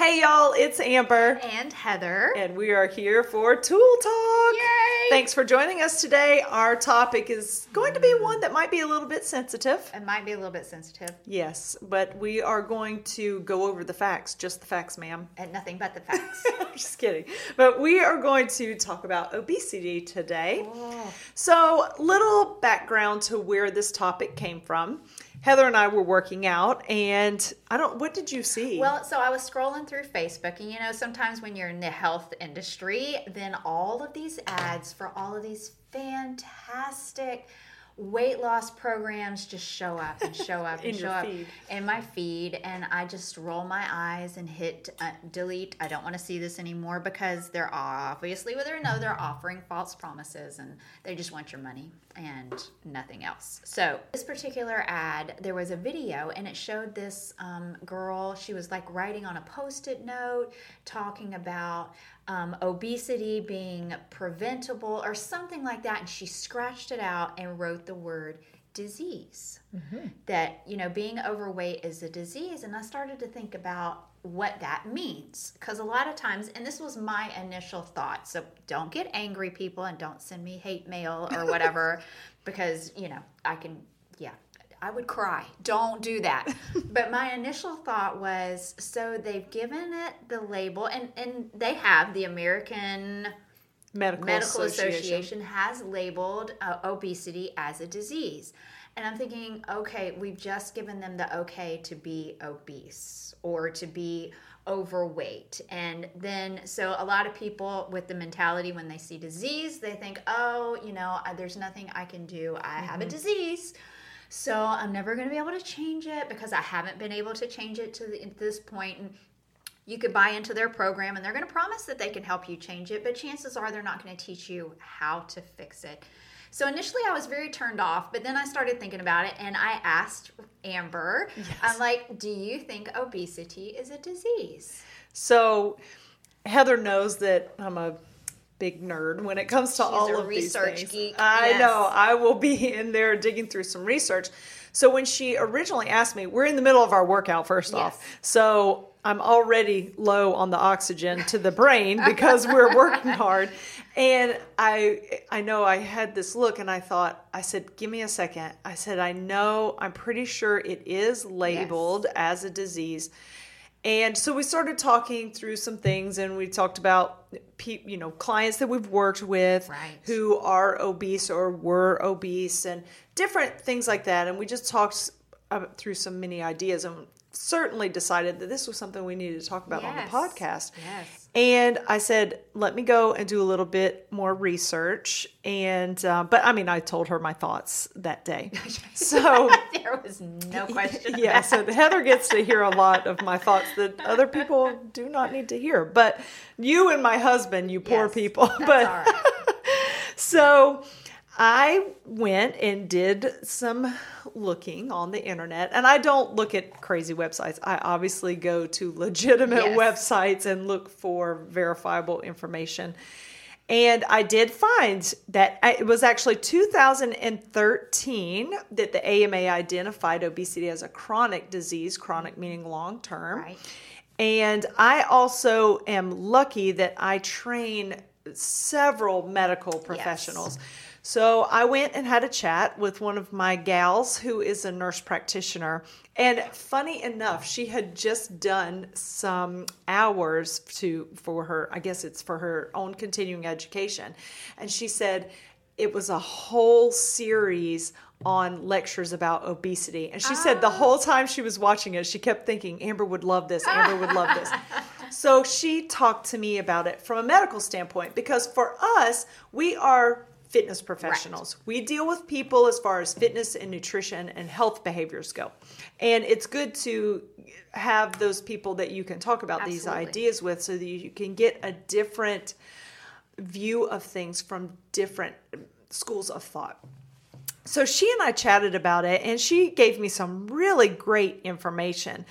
Hey y'all, it's Amber. And Heather. And we are here for Tool Talk. Yay! Thanks for joining us today. Our topic is going to be one that might be a little bit sensitive. It might be a little bit sensitive. Yes, but we are going to go over the facts, just the facts, ma'am. And nothing but the facts. just kidding. But we are going to talk about obesity today. Oh. So, little background to where this topic came from. Heather and I were working out, and I don't. What did you see? Well, so I was scrolling through Facebook, and you know, sometimes when you're in the health industry, then all of these ads for all of these fantastic weight loss programs just show up and show up and show up feed. in my feed and i just roll my eyes and hit uh, delete i don't want to see this anymore because they're obviously whether or no they're offering false promises and they just want your money and nothing else so this particular ad there was a video and it showed this um, girl she was like writing on a post-it note talking about um, obesity being preventable or something like that. And she scratched it out and wrote the word disease. Mm-hmm. That, you know, being overweight is a disease. And I started to think about what that means. Because a lot of times, and this was my initial thought, so don't get angry, people, and don't send me hate mail or whatever, because, you know, I can, I would cry. Don't do that. but my initial thought was so they've given it the label, and, and they have the American Medical, Medical Association. Association has labeled uh, obesity as a disease. And I'm thinking, okay, we've just given them the okay to be obese or to be overweight. And then, so a lot of people with the mentality when they see disease, they think, oh, you know, there's nothing I can do. I mm-hmm. have a mm-hmm. disease. So I'm never going to be able to change it because I haven't been able to change it to the, this point. And you could buy into their program and they're going to promise that they can help you change it, but chances are they're not going to teach you how to fix it. So initially I was very turned off, but then I started thinking about it and I asked Amber, yes. I'm like, do you think obesity is a disease? So Heather knows that I'm a big nerd when it comes to She's all of these things. Geek. I yes. know. I will be in there digging through some research. So when she originally asked me, we're in the middle of our workout first yes. off. So I'm already low on the oxygen to the brain because we're working hard. And I I know I had this look and I thought I said give me a second. I said I know I'm pretty sure it is labeled yes. as a disease and so we started talking through some things, and we talked about you know clients that we've worked with right. who are obese or were obese, and different things like that. And we just talked through some many ideas, and certainly decided that this was something we needed to talk about yes. on the podcast. Yes. And I said, let me go and do a little bit more research. And, uh, but I mean, I told her my thoughts that day. So there was no question. Yeah. So Heather gets to hear a lot of my thoughts that other people do not need to hear. But you and my husband, you poor yes, people. but so I went and did some looking on the internet, and I don't look at crazy websites. I obviously go to legitimate yes. websites and look for verifiable information. And I did find that it was actually 2013 that the AMA identified obesity as a chronic disease, chronic meaning long term. Right. And I also am lucky that I train several medical professionals. Yes. So I went and had a chat with one of my gals who is a nurse practitioner. And funny enough, she had just done some hours to for her, I guess it's for her own continuing education. And she said it was a whole series on lectures about obesity. And she ah. said the ah. whole time she was watching it, she kept thinking, Amber would love this, Amber would love this. so she talked to me about it from a medical standpoint because for us, we are fitness professionals. Right. We deal with people as far as fitness and nutrition and health behaviors go. And it's good to have those people that you can talk about Absolutely. these ideas with so that you can get a different view of things from different schools of thought. So she and I chatted about it, and she gave me some really great information.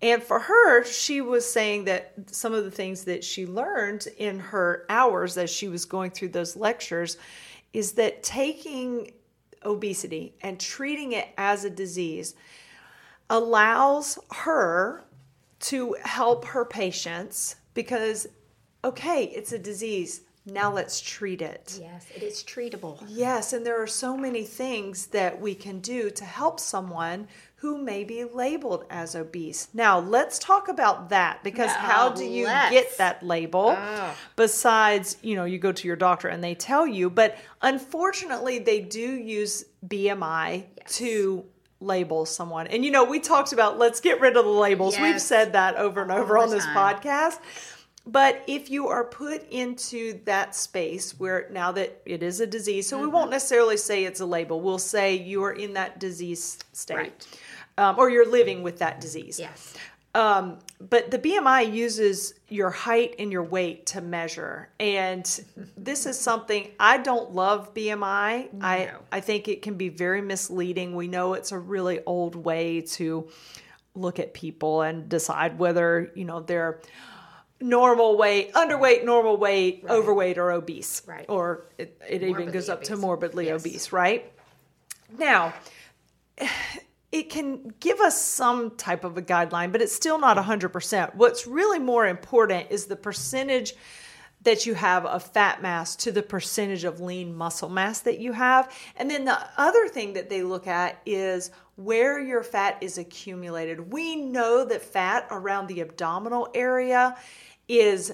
And for her, she was saying that some of the things that she learned in her hours as she was going through those lectures is that taking obesity and treating it as a disease allows her to help her patients because, okay, it's a disease. Now let's treat it. Yes, it is treatable. Yes, and there are so many things that we can do to help someone who may be labeled as obese. Now, let's talk about that because Now, how do you let's. get that label? Oh. Besides, you know, you go to your doctor and they tell you, but unfortunately, they do use BMI Yes. to label someone. And you know, we talked about let's get rid of the labels. We've said that over and All over on this time. podcast. But if you are put into that space where now that it is a disease, so we Mm-hmm. won't necessarily say it's a label, we'll say you are in that disease state Right. Um, or you're living with that disease. Yes. Um, but the BMI uses your height and your weight to measure. And this is something I don't love BMI. I, No. I think it can be very misleading. We know it's a really old way to look at people and decide whether, you know, they're normal weight, underweight, normal weight, overweight, or obese. Right. Or it, it even goes up to morbidly Yes. obese, right? Now, it can give us some type of a guideline, but it's still not 100%. What's really more important is the percentage that you have of fat mass to the percentage of lean muscle mass that you have. And then the other thing that they look at is where your fat is accumulated. We know that fat around the abdominal area is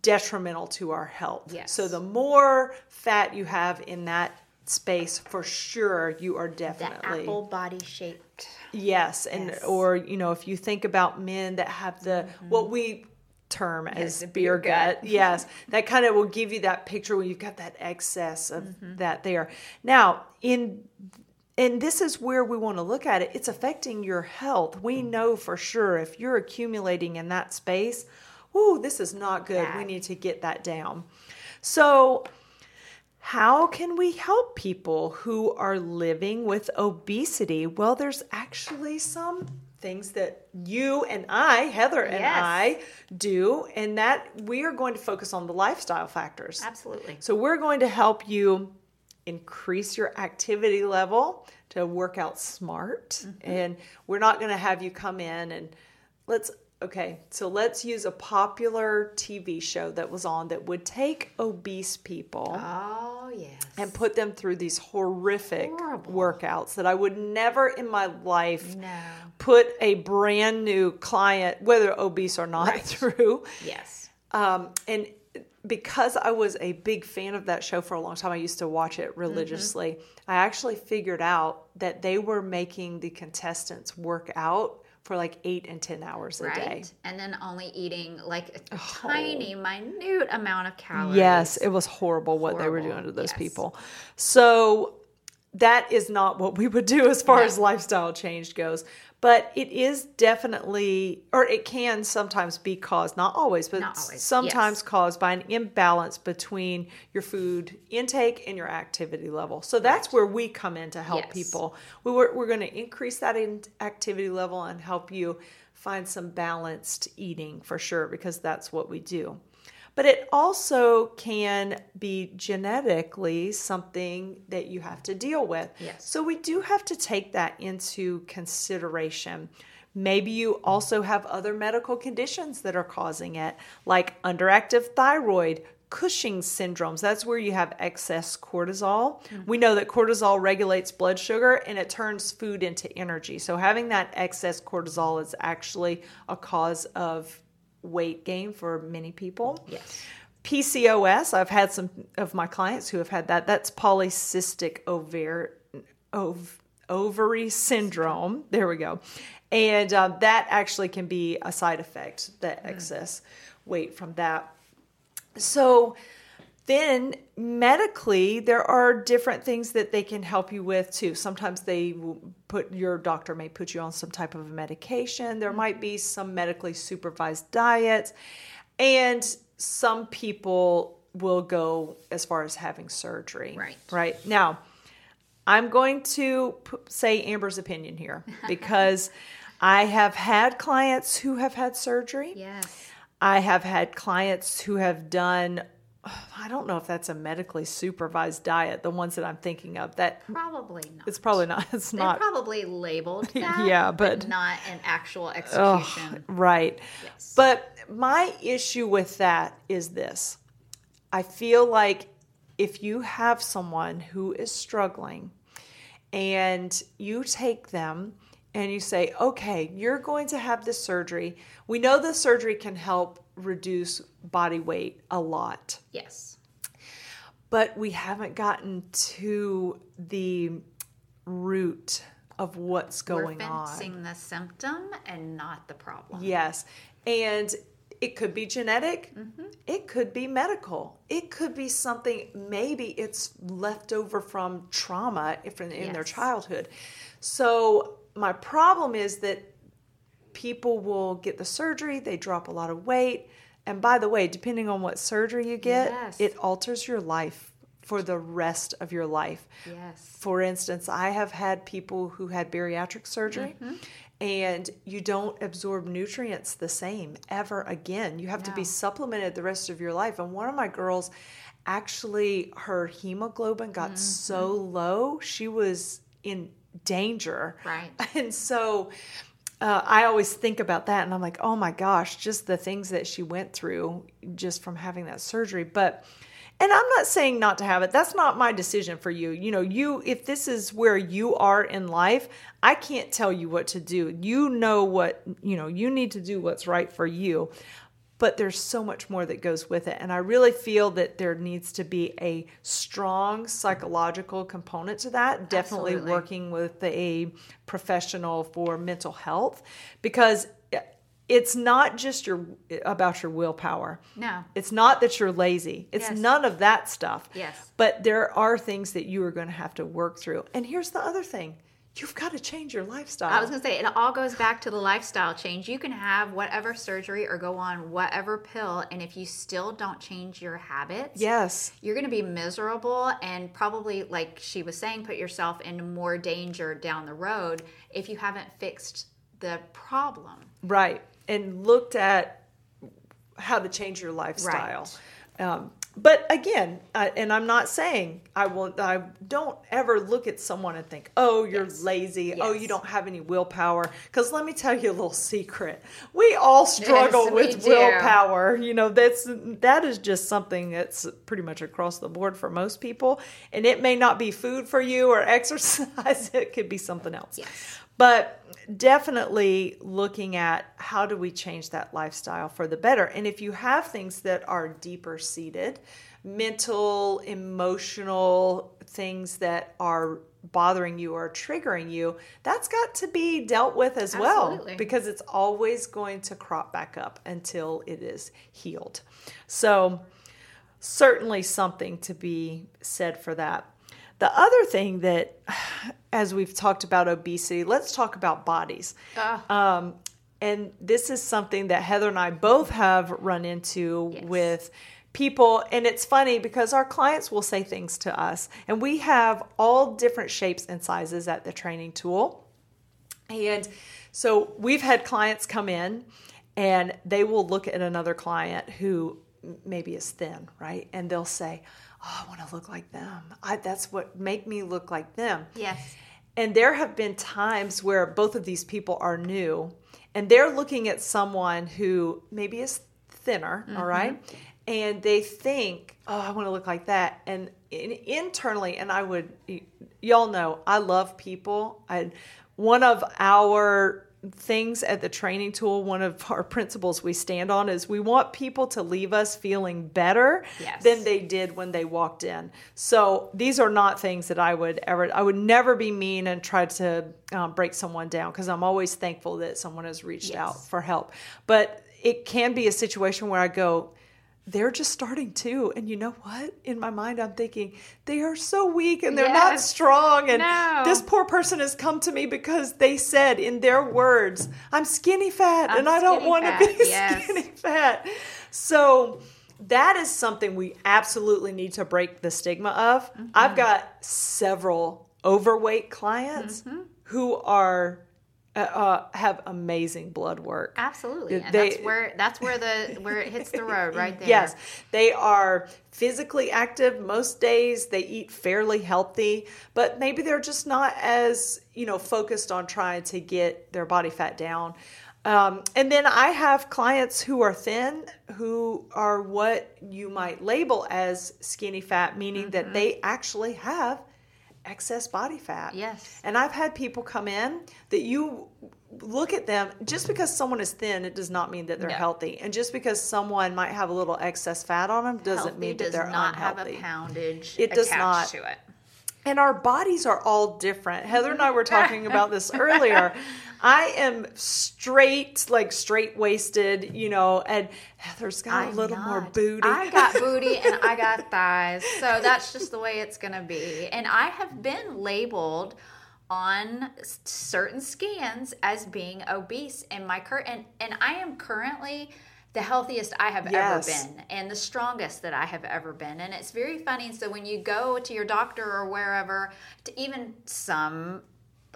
detrimental to our health. Yes. So the more fat you have in that space, for sure, you are The definitely apple body shaped. Yes, and Yes. or you know, if you think about men that have the what we term as beer gut. gut, yes, that kind of will give you that picture when you've got that excess of Mm-hmm. that there. Now, in and this is where we want to look at it. It's affecting your health. We know for sure if you're accumulating in that space, ooh, this is not good. We need to get that down. So, how can we help people who are living with obesity? Well, there's actually some things that you and I, Heather and Yes. I, do, and that we are going to focus on the lifestyle factors. Absolutely. So, we're going to help you increase your activity level to work out smart. Mm-hmm. And we're not going to have you come in and let's, okay, so let's use a popular TV show that was on that would take obese people Oh yes. and put them through these horrific Horrible. workouts that I would never in my life no. put a brand new client, whether obese or not, Right. through. Yes. Um, and because I was a big fan of that show for a long time, I used to watch it Mm-hmm. religiously. I actually figured out that they were making the contestants work out for like eight and 10 hours a Right. day. And then only eating like a oh. tiny, minute amount of calories. Yes, it was horrible what they were doing to those yes. people. So that is not what we would do as far No. as lifestyle change goes. But it is definitely, or it can sometimes be caused, not always, but Not always, sometimes yes. caused by an imbalance between your food intake and your activity level. So that's where we come in to help Yes. people. We were, we're going to increase that in activity level and help you find some balanced eating for sure, because that's what we do. But it also can be genetically something that you have to deal with. Yes. So we do have to take that into consideration. Maybe you also have other medical conditions that are causing it, like underactive thyroid, Cushing syndromes. That's where you have excess cortisol. Mm-hmm. We know that cortisol regulates blood sugar and it turns food into energy. So having that excess cortisol is actually a cause of weight gain for many people. Yes. PCOS, I've had some of my clients who have had that. That's polycystic ovar, ov, ovary syndrome. There we go. And uh, that actually can be a side effect, the excess weight from that. So then medically, there are different things that they can help you with too. Sometimes they will put your doctor may put you on some type of medication. There might be mm-hmm. some medically supervised diets, and some people will go as far as having surgery. Right. Right now. I'm going to say Amber's opinion here because I have had clients who have had surgery. Yes. I have had clients who have done I don't know if that's a medically supervised diet, the ones that I'm thinking of. That Probably not. it's probably not. It's They're not probably labeled that, Yeah, but- not an actual execution. right. Yes. But my issue with that is this. I feel like if you have someone who is struggling and you take them and you say, okay, you're going to have this surgery. We know the surgery can help reduce body weight a lot, yes. but we haven't gotten to the root of what's going We're on. fixing the symptom and not the problem. Yes. And it could be genetic, Mm-hmm. it could be medical, it could be something, maybe it's left over from trauma if in, in their childhood. So, my problem is that people will get the surgery, they drop a lot of weight. And by the way, depending on what surgery you get, Yes. it alters your life for the rest of your life. Yes. For instance, I have had people who had bariatric surgery Mm-hmm. and you don't absorb nutrients the same ever again. You have to be supplemented the rest of your life. And one of my girls actually her hemoglobin got Mm-hmm. so low, she was in danger. Right. And so uh, I always think about that and I'm like, oh my gosh, just the things that she went through just from having that surgery. But, and I'm not saying not to have it. That's not my decision for you. You know, you, if this is where you are in life, I can't tell you what to do. You know what, you know, you need to do what's right for you. But there's so much more that goes with it. And I really feel that there needs to be a strong psychological component to that. Definitely Absolutely. working with a professional for mental health because it's not just your about your willpower. No. It's not that you're lazy. It's Yes. none of that stuff. Yes. But there are things that you are going to have to work through. And here's the other thing. You've got to change your lifestyle. I was going to say, it all goes back to the lifestyle change. You can have whatever surgery or go on whatever pill, and if you still don't change your habits, yes. you're going to be miserable and probably, like she was saying, put yourself in more danger down the road if you haven't fixed the problem. Right. And looked at how to change your lifestyle. Um, but again, I, and I'm not saying I will. I don't ever look at someone and think, "Oh, you're Yes. lazy. Oh, you don't have any willpower." Because let me tell you a little secret: we all struggle Yes, with willpower. You know, that's that is just something that's pretty much across the board for most people. And it may not be food for you or exercise; it could be something else. Yes. But definitely looking at how do we change that lifestyle for the better. And if you have things that are deeper seated, mental, emotional things that are bothering you or triggering you, that's got to be dealt with as well because it's always going to crop back up until it is healed. So, certainly something to be said for that. The other thing that, as we've talked about obesity, let's talk about bodies. Ah. Um, and this is something that Heather and I both have run into Yes. with people. And it's funny because our clients will say things to us, and we have all different shapes and sizes at the training tool. And so we've had clients come in and they will look at another client who maybe is thin, right? And they'll say, "Oh, I want to look like them. I, that's what make me look like them." Yes. And there have been times where both of these people are new and they're looking at someone who maybe is thinner, all mm-hmm. right? And they think, oh, I want to look like that. And in, internally, and I would, y- y'all know, I love people. I, one of our things at the training tool, one of our principles we stand on is we want people to leave us feeling better Yes. than they did when they walked in. So these are not things that I would ever, I would never be mean and try to um, break someone down because I'm always thankful that someone has reached Yes. out for help. But it can be a situation where I go, they're just starting too. And you know what? In my mind, I'm thinking, they are so weak and they're not strong. And No. this poor person has come to me because they said in their words, I'm skinny fat I'm and I don't want to be yes. skinny fat. So that is something we absolutely need to break the stigma of. Mm-hmm. I've got several overweight clients Mm-hmm. who are uh, have amazing blood work. Absolutely. And They- that's where that's where the where it hits the road right there. Yes, they are physically active most days. They eat fairly healthy, but maybe they're just not as you know focused on trying to get their body fat down. Um, and then I have clients who are thin, who are what you might label as skinny fat, meaning Mm-hmm. that they actually have excess body fat. Yes. And I've had people come in that you look at them just because someone is thin, it does not mean that they're No. healthy. And just because someone might have a little excess fat on them doesn't Healthy mean that does they're not unhealthy. have a poundage It does not. to it. And our bodies are all different. Heather and I were talking about this earlier. I am straight, like straight waisted, you know, and Heather's got a I'm little more booty. I got booty and I got thighs. So that's just the way it's going to be. And I have been labeled on certain scans as being obese in my current and, and I am currently the healthiest I have Yes. ever been and the strongest that I have ever been. And it's very funny. So when you go to your doctor or wherever, to even some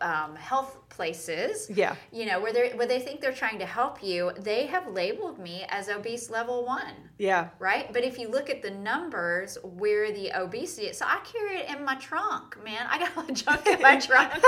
um, health places, Yeah. you know, where they where they think they're trying to help you, they have labeled me as obese level one yeah. right? But if you look at the numbers where the obesity is, so I carry it in my trunk, man. I got a lot of junk in my trunk. and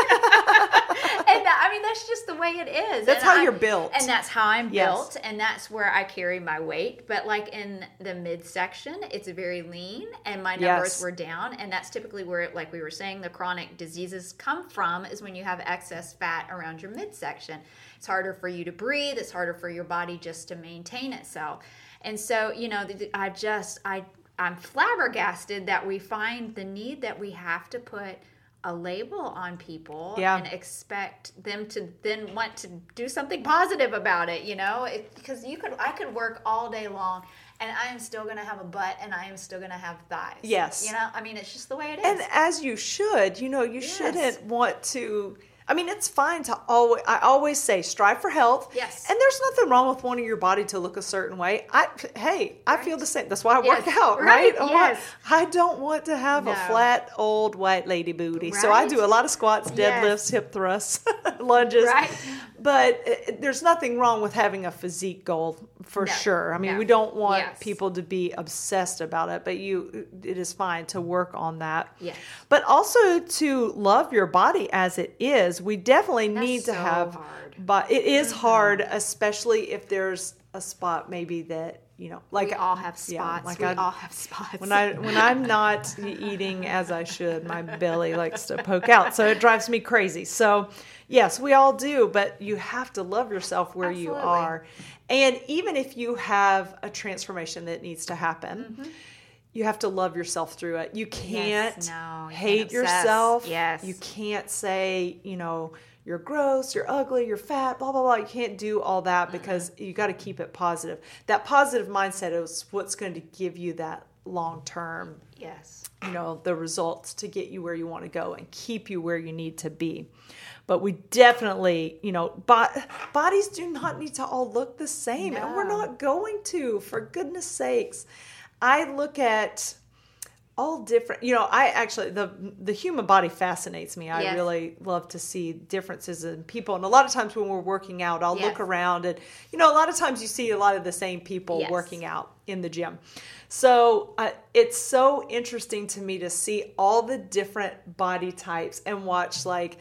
that, I mean, that's just the way it is. That's And how I- you're built. And that's how I'm Yes. built. And that's where I carry my weight. But like in the midsection, it's very lean and my numbers Yes. were down. And that's typically where, like we were saying, the chronic diseases come from is when you have excess fat around your midsection. It's harder for you to breathe. It's harder for your body just to maintain itself. And so, you know, I just, I, I'm flabbergasted that we find the need that we have to put a label on people Yeah. and expect them to then want to do something positive about it, you know? Because you could, I could work all day long and I am still going to have a butt and I am still going to have thighs. Yes. You know, I mean, it's just the way it is. And as you should, you know, you Yes. shouldn't want to. I mean, it's fine to always. I always say strive for health. Yes. And there's nothing wrong with wanting your body to look a certain way. I hey, I feel the same. That's why I work out, right? Right, I, yes. I don't want to have a flat old white lady booty. So I do a lot of squats, Yes. deadlifts, hip thrusts, lunges. Right. But uh, there's nothing wrong with having a physique goal for No. sure. I mean, No. we don't want Yes. people to be obsessed about it, but you it is fine to work on that. Yes. But also to love your body as it is. We definitely That's need to so have. Mm-hmm. but it is hard especially if there's a spot maybe that, you know, like we all have yeah, spots. like we I- all have spots. when I when I'm not eating as I should, my belly likes to poke out, so it drives me crazy. So, yes, we all do, but you have to love yourself where you are, and even if you have a transformation that needs to happen. You have to love yourself through it. You can't Mm-hmm. no, you can't hate yourself. Yes. You can't say, you know, you're gross, you're ugly, you're fat, blah, blah, blah. You can't do all that mm-hmm. because you got to keep it positive. That positive mindset is what's going to give you that long term, yes. you know, the results to get you where you want to go and keep you where you need to be. But we definitely, you know, bo- bodies do not need to all look the same. And we're not going to, for goodness sakes. I look at all different you know i actually the the human body fascinates me i Yes. really love to see differences in people and a lot of times when we're working out i'll look around and you know a lot of times you see a lot of the same people Yes. working out in the gym so uh, it's so interesting to me to see all the different body types and watch like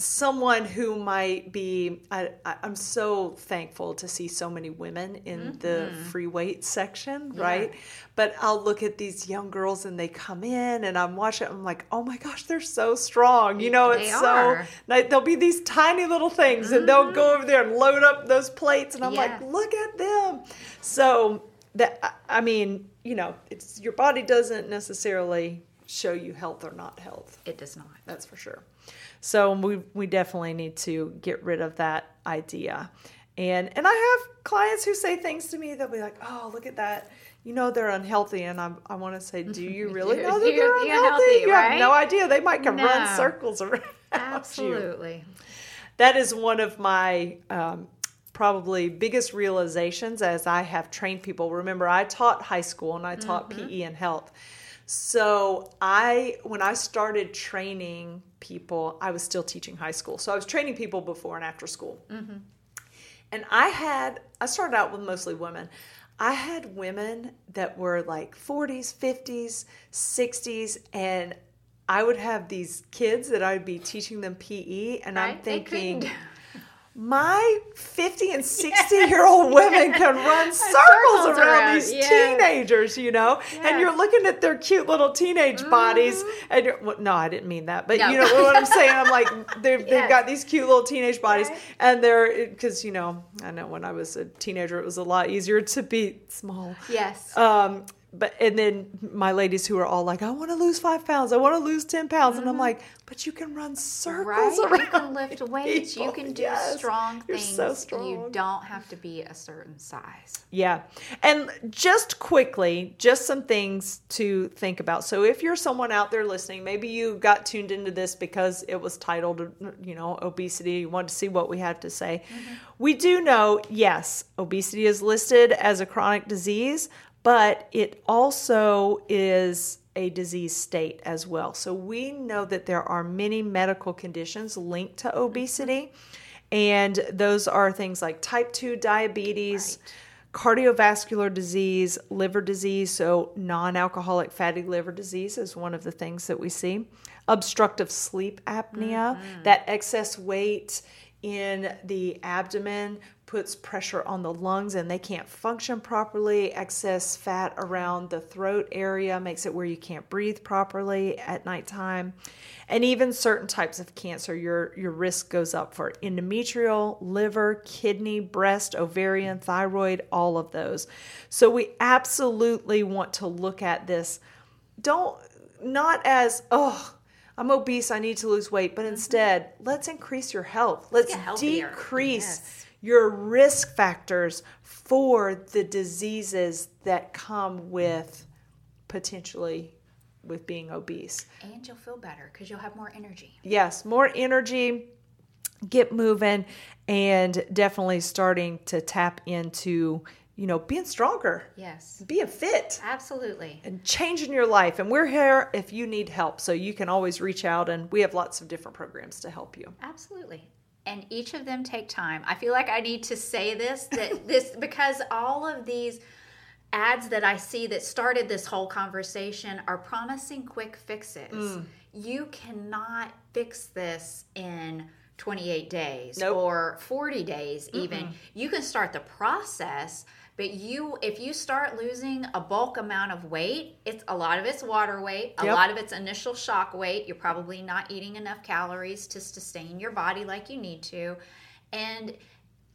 someone who might be I, i'm so thankful to see so many women in the Mm-hmm. free weight section right but i'll look at these young girls and they come in and i'm watching i'm like oh my gosh they're so strong you know They it's are. so like there'll be these tiny little things and they'll go over there and load up those plates and i'm like Mm-hmm. Look at them so that I- i mean you know it's your body doesn't necessarily show you health or not health It does not. that's for sure. So we we definitely need to get rid of that idea. And and I have clients who say things to me they'll be like, "Oh, look at that. You know they're unhealthy." And I'm, I want to say, "Do you really know that You're- they're you're unhealthy? unhealthy, you have no idea. They might can run circles around you." Absolutely. That is one of my um, probably biggest realizations as I have trained people. Remember, I taught high school and I taught PE and health. So I, when I started training people, I was still teaching high school. So I was training people before and after school. And I had, I started out with mostly women. I had women that were like 40s, 50s, 60s, and I would have these kids that I'd be teaching them PE, and I'm Right? They thinking, my 50 and 60 year old women can run circles Circles around, around, these yeah. teenagers, you know? And you're looking at their cute little teenage bodies. And you're, well, no, I didn't mean that, but No. you know what I'm saying? I'm like, they've, they've got these cute little teenage bodies, Right. and they're, because, you know, I know when I was a teenager, it was a lot easier to be small. Yes. Um, but and then my ladies who are all like, I want to lose five pounds, I want to lose ten pounds, and I'm like, but you can run circles Mm-hmm. right? around. You can lift weights. You can do Yes. strong You're things. so strong. You don't have to be a certain size. Yeah. And just quickly, just some things to think about. So if you're someone out there listening, maybe you got tuned into this because it was titled, you know, obesity, you wanted to see what we had to say. We do know, yes, obesity is listed as a chronic disease, but it also is a disease state as well. So we know that there are many medical conditions linked to mm-hmm. obesity. And those are things like type 2 diabetes, cardiovascular disease, liver disease, so non alcoholic fatty liver disease is one of the things that we see. Obstructive sleep apnea, mm-hmm. that excess weight in the abdomen puts pressure on the lungs and they can't function properly. Excess fat around the throat area makes it where you can't breathe properly at nighttime. And even certain types of cancer, your, your risk goes up for endometrial, liver, kidney, breast, ovarian, thyroid, all of those. So we absolutely want to look at this. Don't, not as, oh, I'm obese, I need to lose weight, but instead, let's increase your health. Let's decrease Yes. Your risk factors for the diseases that come with potentially with being obese. And you'll feel better because you'll have more energy. Yes, more energy, get moving and definitely starting to tap into, you know, being stronger, Yes. being fit Absolutely. and changing your life. And we're here if you need help. So you can always reach out and we have lots of different programs to help you. Absolutely. And each of them take time. I feel like I need to say this that this because all of these ads that I see that started this whole conversation are promising quick fixes. Mm. You cannot fix this in 28 days Nope. or 40 days even. You can start the process, but you if you start losing a bulk amount of weight, it's a lot of it's water weight, a Yep. lot of it's initial shock weight. You're probably not eating enough calories to sustain your body like you need to. And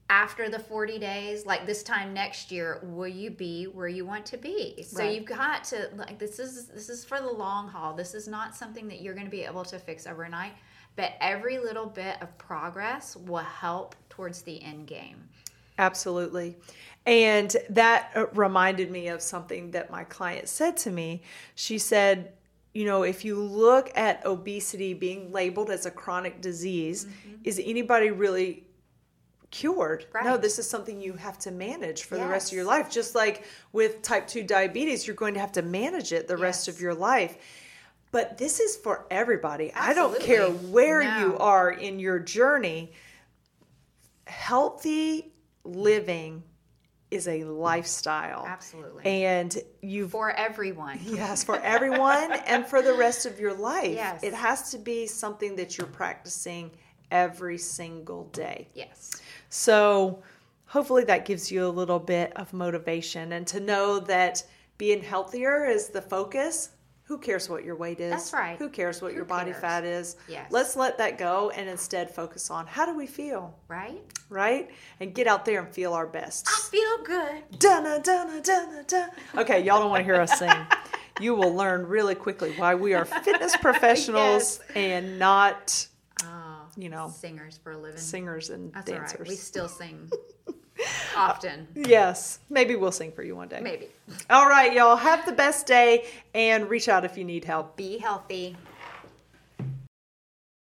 after the 40 days, like this time next year, will you be where you want to be? So Right. you've got to like this is this is for the long haul. This is not something that you're going to be able to fix overnight, but every little bit of progress will help towards the end game. Absolutely. And that uh, reminded me of something that my client said to me. She said, you know, if you look at obesity being labeled as a chronic disease, is anybody really cured? No, this is something you have to manage for the rest of your life. Just like with type 2 diabetes, you're going to have to manage it the rest of your life. But this is for everybody. I don't care where No. you are in your journey. Healthy living is a lifestyle. Absolutely. And you've for everyone. Yes, for everyone and for the rest of your life. Yes. It has to be something that you're practicing every single day. Yes. So hopefully that gives you a little bit of motivation and to know that being healthier is the focus. Who cares what your weight is? That's right. Who cares what Who your body cares? fat is? Yes. Let's let that go and instead focus on how do we feel, Right? right? And get out there and feel our best. I feel good. Dun, dun, dun, dun. Okay, y'all don't want to hear us sing. You will learn really quickly why we are fitness professionals and not, Oh, you know, singers for a living. singers and That's all dancers. right. We still sing often. Yes, maybe we'll sing for you one day. Maybe. All right, y'all. Have the best day and reach out if you need help. Be healthy.